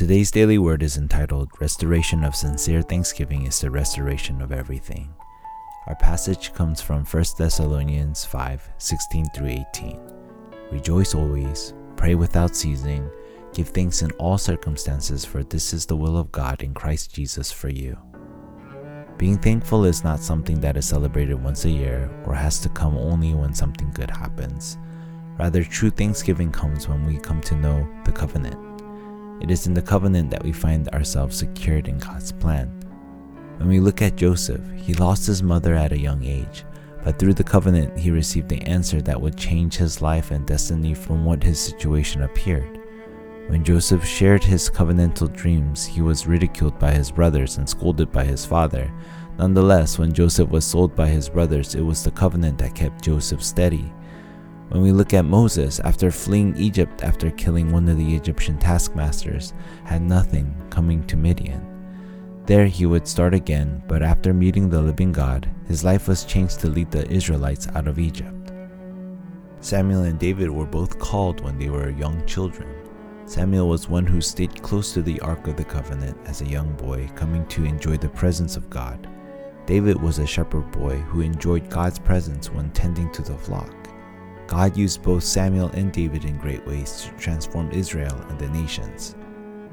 Today's daily word is entitled Restoration of Sincere Thanksgiving is the Restoration of Everything. Our passage comes from 1 Thessalonians 5 16 through 18. Rejoice always, pray without ceasing, give thanks in all circumstances, for this is the will of God in Christ Jesus for you. Being thankful is not something that is celebrated once a year or has to come only when something good happens. Rather, true thanksgiving comes when we come to know the covenant. It is in the covenant that we find ourselves secured in God's plan. When we look at Joseph, he lost his mother at a young age, but through the covenant, he received the answer that would change his life and destiny from what his situation appeared. When Joseph shared his covenantal dreams, he was ridiculed by his brothers and scolded by his father. Nonetheless, when Joseph was sold by his brothers, it was the covenant that kept Joseph steady. When we look at Moses, after fleeing Egypt after killing one of the Egyptian taskmasters, had nothing coming to Midian. There he would start again, but after meeting the living God, his life was changed to lead the Israelites out of Egypt. Samuel and David were both called when they were young children. Samuel was one who stayed close to the Ark of the Covenant as a young boy, coming to enjoy the presence of God. David was a shepherd boy who enjoyed God's presence when tending to the flock. God used both Samuel and David in great ways to transform Israel and the nations.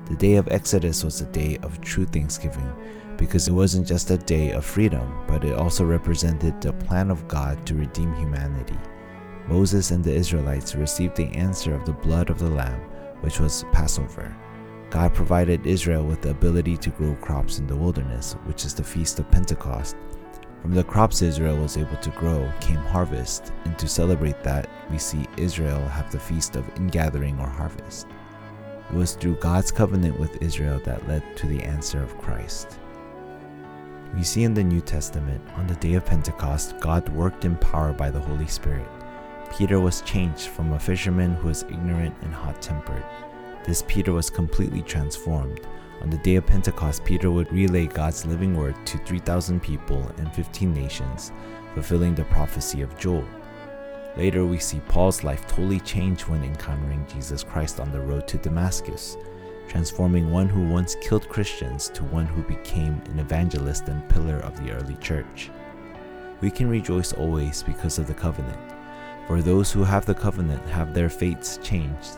The day of Exodus was a day of true thanksgiving because it wasn't just a day of freedom, but it also represented the plan of God to redeem humanity. Moses and the Israelites received the answer of the blood of the Lamb, which was Passover. God provided Israel with the ability to grow crops in the wilderness, which is the feast of Pentecost, from the crops Israel was able to grow came harvest, and to celebrate that, we see Israel have the feast of ingathering or harvest. It was through God's covenant with Israel that led to the answer of Christ. We see in the New Testament, on the day of Pentecost, God worked in power by the Holy Spirit. Peter was changed from a fisherman who was ignorant and hot tempered. This Peter was completely transformed on the day of Pentecost, Peter would relay God's living word to 3,000 people in 15 nations, fulfilling the prophecy of Joel. Later, we see Paul's life totally change when encountering Jesus Christ on the road to Damascus, transforming one who once killed Christians to one who became an evangelist and pillar of the early church. We can rejoice always because of the covenant, for those who have the covenant have their fates changed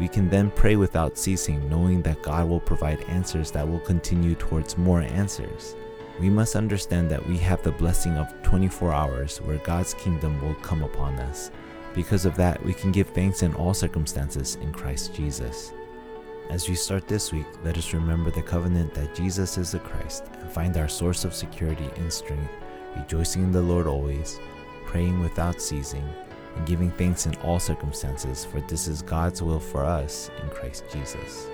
we can then pray without ceasing, knowing that God will provide answers that will continue towards more answers. We must understand that we have the blessing of 24 hours where God's kingdom will come upon us. Because of that, we can give thanks in all circumstances in Christ Jesus. As we start this week, let us remember the covenant that Jesus is the Christ and find our source of security and strength, rejoicing in the Lord always, praying without ceasing giving thanks in all circumstances, for this is God's will for us in Christ Jesus.